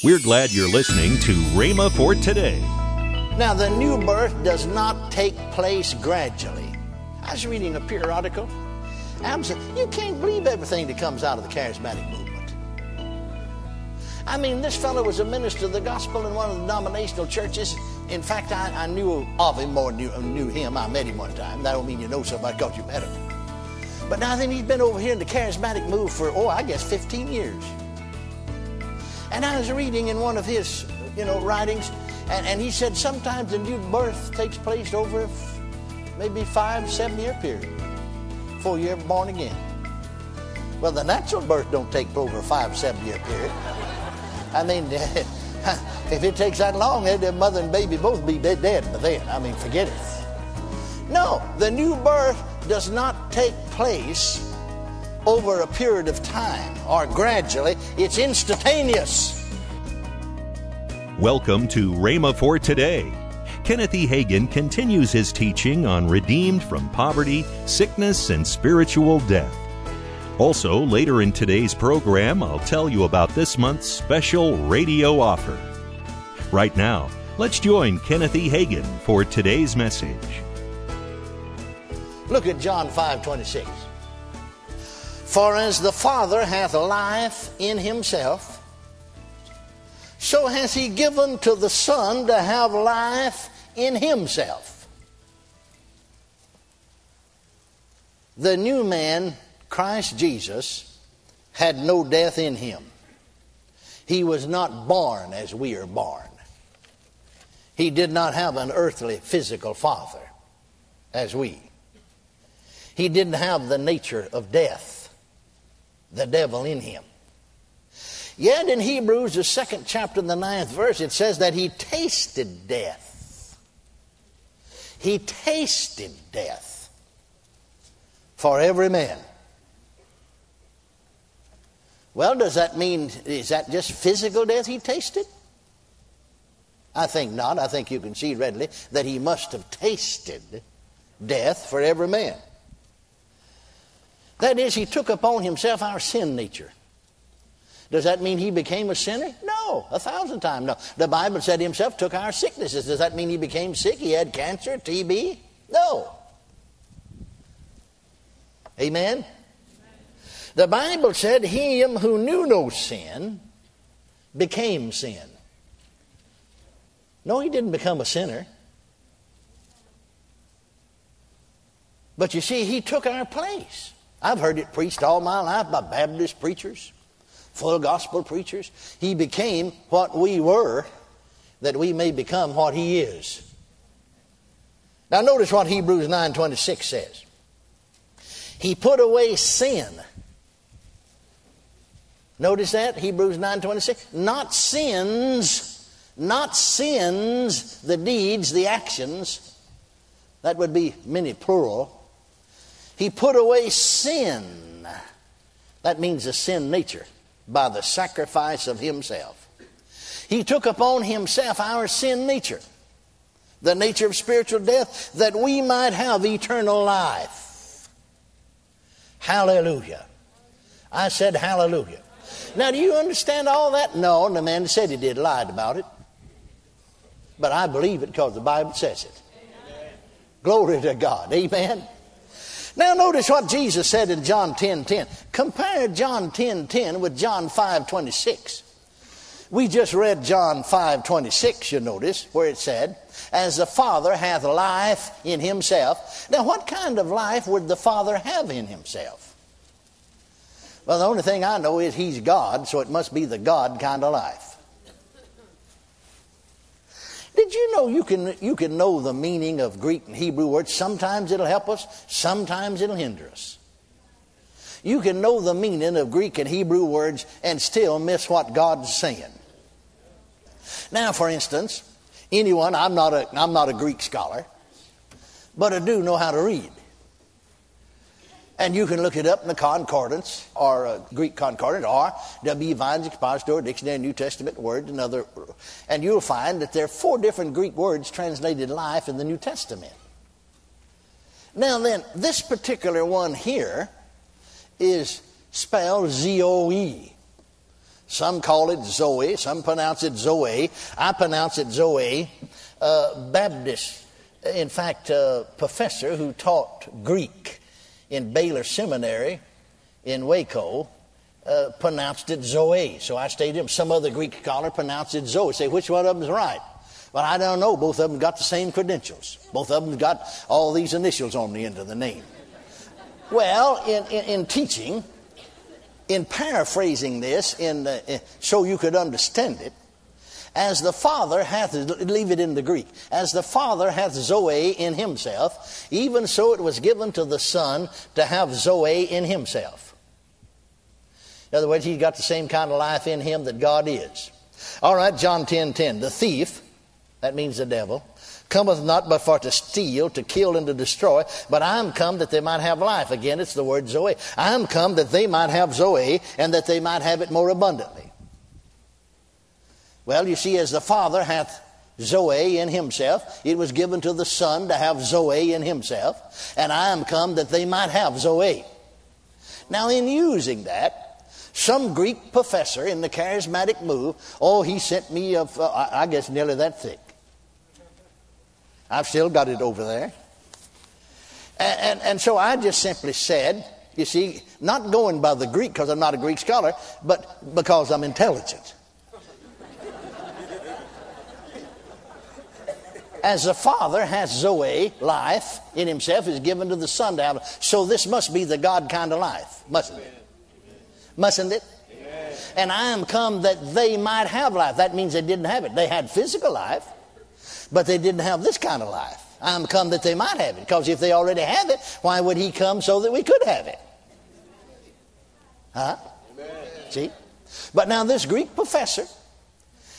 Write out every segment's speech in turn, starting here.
We're glad you're listening to Rhema for today. Now, the new birth does not take place gradually. I was reading a periodical. I'm saying, you can't believe everything that comes out of the charismatic movement. I mean, this fellow was a minister of the gospel in one of the denominational churches. In fact, I, I knew of him more than knew, knew him. I met him one time. That don't mean you know somebody because you met him. But now then, he's been over here in the charismatic move for, oh, I guess 15 years. And I was reading in one of his, you know, writings, and, and he said sometimes the new birth takes place over maybe five, seven year period before you're ever born again. Well, the natural birth don't take over five, seven year period. I mean, if it takes that long, eh, the mother and baby both be dead, dead by then. I mean, forget it. No, the new birth does not take place over a period of time or gradually, it's instantaneous. Welcome to Rhema for today. Kenneth E. Hagin continues his teaching on redeemed from poverty, sickness, and spiritual death. Also, later in today's program, I'll tell you about this month's special radio offer. Right now, let's join Kenneth E. Hagin for today's message. Look at John 5 26. For as the Father hath life in himself, so has he given to the Son to have life in himself. The new man, Christ Jesus, had no death in him. He was not born as we are born. He did not have an earthly physical father as we. He didn't have the nature of death the devil in him. Yet in Hebrews, the second chapter, the ninth verse, it says that he tasted death. He tasted death for every man. Well, does that mean, is that just physical death he tasted? I think not. I think you can see readily that he must have tasted death for every man. That is, he took upon himself our sin nature. Does that mean he became a sinner? No, a thousand times no. The Bible said himself took our sicknesses. Does that mean he became sick? He had cancer, TB? No. Amen? The Bible said him who knew no sin became sin. No, he didn't become a sinner. But you see, he took our place. I've heard it preached all my life by Baptist preachers, full gospel preachers. He became what we were that we may become what he is. Now notice what Hebrews 9:26 says. He put away sin. Notice that Hebrews 9:26, not sins, not sins, the deeds, the actions. That would be many plural he put away sin. That means the sin nature by the sacrifice of himself. He took upon himself our sin nature, the nature of spiritual death, that we might have eternal life. Hallelujah. I said hallelujah. Now, do you understand all that? No, and the man that said he did lied about it. But I believe it because the Bible says it. Amen. Glory to God. Amen. Now notice what Jesus said in John 10 10. Compare John 10 10 with John 5 26. We just read John 5 26, you notice, where it said, As the Father hath life in himself. Now, what kind of life would the Father have in himself? Well, the only thing I know is he's God, so it must be the God kind of life. Did you know you can, you can know the meaning of Greek and Hebrew words? Sometimes it'll help us, sometimes it'll hinder us. You can know the meaning of Greek and Hebrew words and still miss what God's saying. Now, for instance, anyone, I'm not a, I'm not a Greek scholar, but I do know how to read. And you can look it up in the concordance or a Greek concordance or W. Vine's Expositor Dictionary New Testament Words and other, and you'll find that there are four different Greek words translated life in the New Testament. Now then, this particular one here is spelled Z-O-E. Some call it Zoe, some pronounce it Zoe. I pronounce it Zoe. Uh, Baptist, in fact, a professor who taught Greek in Baylor Seminary in Waco uh, pronounced it Zoe. So I stated him. Some other Greek scholar pronounced it Zoe. Say, which one of them is right? Well, I don't know. Both of them got the same credentials. Both of them got all these initials on the end of the name. Well, in, in, in teaching, in paraphrasing this, in, uh, so you could understand it, as the Father hath, leave it in the Greek, as the Father hath Zoe in himself, even so it was given to the Son to have Zoe in himself. In other words, he's got the same kind of life in him that God is. All right, John 10 10. The thief, that means the devil, cometh not but for to steal, to kill, and to destroy. But I am come that they might have life. Again, it's the word Zoe. I am come that they might have Zoe, and that they might have it more abundantly. Well, you see, as the Father hath Zoe in himself, it was given to the Son to have Zoe in himself, and I am come that they might have Zoe. Now, in using that, some Greek professor in the charismatic move, oh, he sent me, a, I guess, nearly that thick. I've still got it over there. And, and, and so I just simply said, you see, not going by the Greek because I'm not a Greek scholar, but because I'm intelligent. As the Father has Zoe, life, in himself, is given to the Son to have. So this must be the God kind of life, mustn't it? Mustn't it? And I am come that they might have life. That means they didn't have it. They had physical life, but they didn't have this kind of life. I am come that they might have it. Because if they already have it, why would he come so that we could have it? Huh? Amen. See? But now this Greek professor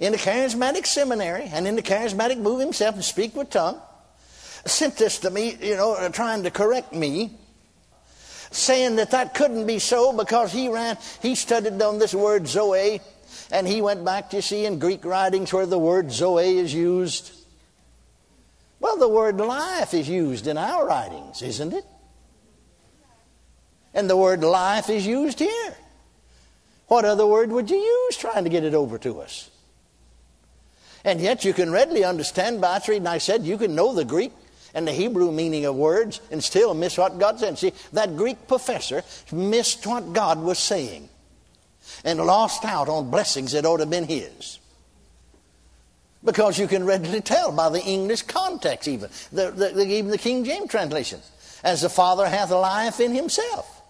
in the charismatic seminary and in the charismatic move himself and speak with tongue sent this to me, you know, uh, trying to correct me saying that that couldn't be so because he ran, he studied on this word Zoe, and he went back to see in Greek writings where the word Zoe is used. Well, the word life is used in our writings, isn't it? And the word life is used here. What other word would you use trying to get it over to us? And yet you can readily understand by reading. I said you can know the Greek and the Hebrew meaning of words and still miss what God said. See, that Greek professor missed what God was saying and lost out on blessings that ought to have been his. Because you can readily tell by the English context, even, the, the, even the King James translation, as the Father hath life in himself.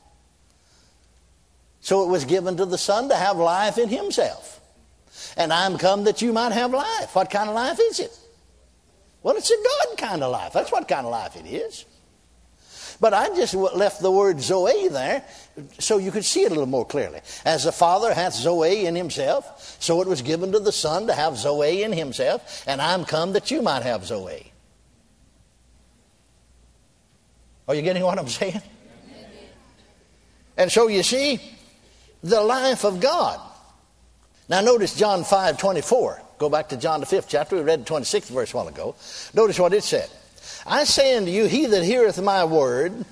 So it was given to the Son to have life in himself. And I'm come that you might have life. What kind of life is it? Well, it's a God kind of life. That's what kind of life it is. But I just left the word Zoe there so you could see it a little more clearly. As the Father hath Zoe in himself, so it was given to the Son to have Zoe in himself, and I'm come that you might have Zoe. Are you getting what I'm saying? And so you see, the life of God. Now notice John 5 24. Go back to John the fifth chapter. We read the 26th verse a while ago. Notice what it said. I say unto you, he that heareth my word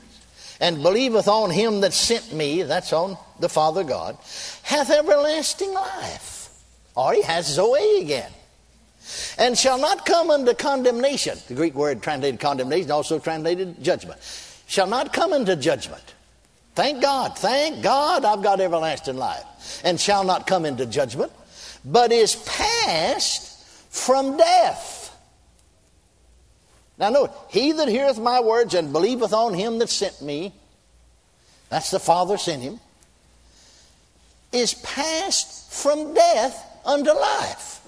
and believeth on him that sent me, that's on the Father God, hath everlasting life. Or he has Zoe again. And shall not come unto condemnation. The Greek word translated condemnation, also translated judgment. Shall not come into judgment. Thank God, thank God I've got everlasting life. And shall not come into judgment, but is passed from death. Now, note, he that heareth my words and believeth on him that sent me, that's the Father sent him, is passed from death unto life.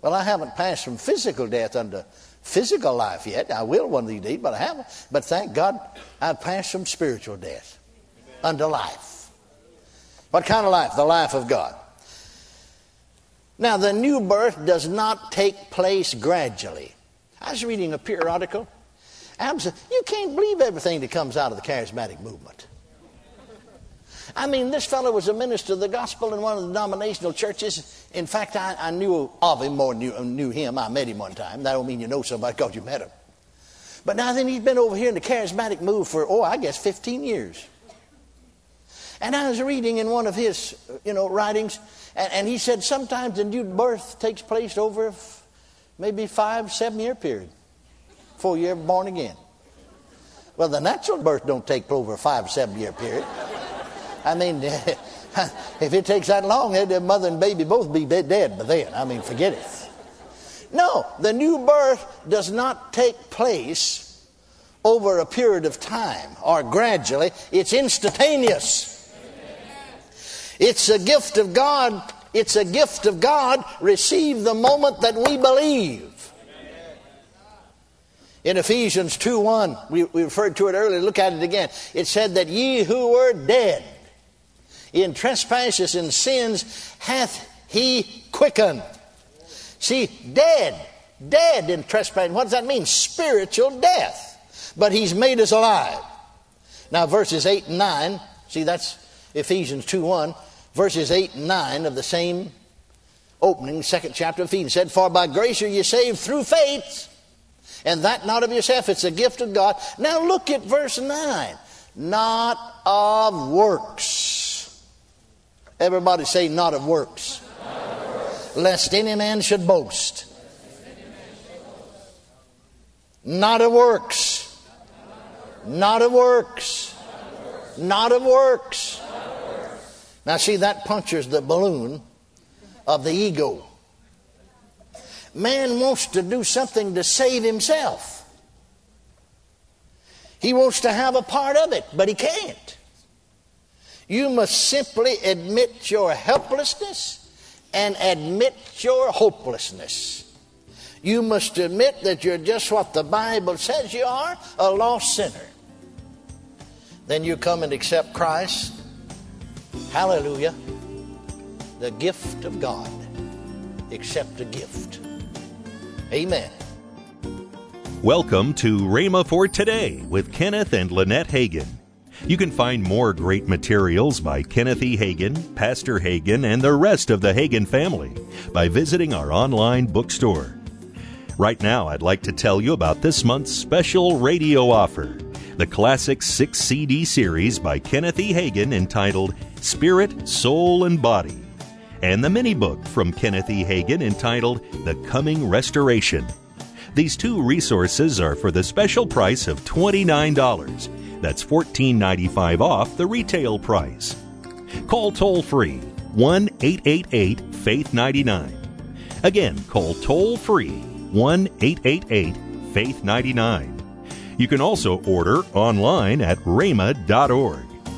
Well, I haven't passed from physical death unto physical life yet. I will one of these days, but I haven't. But thank God I've passed from spiritual death unto life. What kind of life? The life of God. Now, the new birth does not take place gradually. I was reading a periodical. You can't believe everything that comes out of the charismatic movement. I mean, this fellow was a minister of the gospel in one of the denominational churches. In fact, I, I knew of him more knew, knew him. I met him one time. That don't mean you know somebody because you met him. But now then he's been over here in the charismatic move for, oh, I guess 15 years. And I was reading in one of his, uh, you know, writings, and, and he said sometimes the new birth takes place over f- maybe five, seven year period before you're born again. Well, the natural birth don't take over a five, seven year period. I mean, if it takes that long, eh, the mother and baby both be dead by then. I mean, forget it. No, the new birth does not take place over a period of time or gradually, it's instantaneous. It's a gift of God. It's a gift of God received the moment that we believe. In Ephesians 2 1, we, we referred to it earlier, look at it again. It said that ye who were dead in trespasses and sins hath he quickened. See, dead, dead in trespassing. What does that mean? Spiritual death. But he's made us alive. Now, verses 8 and 9, see, that's Ephesians 2 1. Verses 8 and 9 of the same opening, second chapter of Ephesians said, For by grace are you saved through faith, and that not of yourself, it's a gift of God. Now look at verse 9. Not of works. Everybody say, not of works. Not of works. Lest any man should boast. Not of works. Not of works. Not of works. Now, see, that punctures the balloon of the ego. Man wants to do something to save himself. He wants to have a part of it, but he can't. You must simply admit your helplessness and admit your hopelessness. You must admit that you're just what the Bible says you are a lost sinner. Then you come and accept Christ Hallelujah. The gift of God. Accept a gift. Amen. Welcome to Rhema for Today with Kenneth and Lynette Hagin. You can find more great materials by Kenneth E. Hagin, Pastor Hagin, and the rest of the Hagin family by visiting our online bookstore. Right now, I'd like to tell you about this month's special radio offer the classic six CD series by Kenneth E. Hagin entitled Spirit, Soul, and Body, and the mini book from Kenneth E. Hagin entitled The Coming Restoration. These two resources are for the special price of $29. That's $14.95 off the retail price. Call toll free 1 888 Faith 99. Again, call toll free 1 888 Faith 99. You can also order online at rhema.org.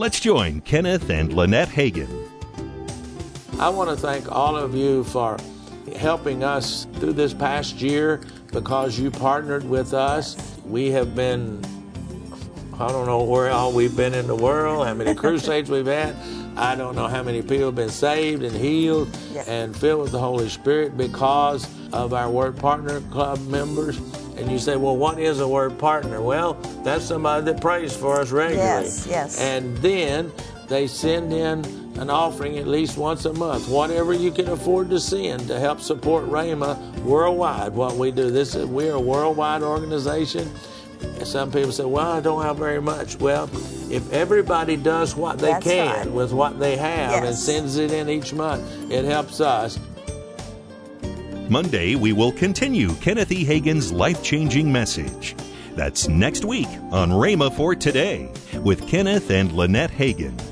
let's join Kenneth and Lynette Hagin. I want to thank all of you for helping us through this past year because you partnered with us. We have been, I don't know where all we've been in the world, how many crusades we've had. I don't know how many people have been saved and healed yes. and filled with the Holy Spirit because of our Word Partner Club members. And you say, well, what is a Word Partner? Well, that's somebody that prays for us regularly. Yes, yes. And then they send in an offering at least once a month, whatever you can afford to send to help support Rhema worldwide. What we do, this is we're a worldwide organization. Some people say, "Well, I don't have very much." Well, if everybody does what they That's can right. with what they have yes. and sends it in each month, it helps us. Monday, we will continue Kenneth E. Hagin's life changing message. That's next week on Rhema for Today with Kenneth and Lynette Hagin.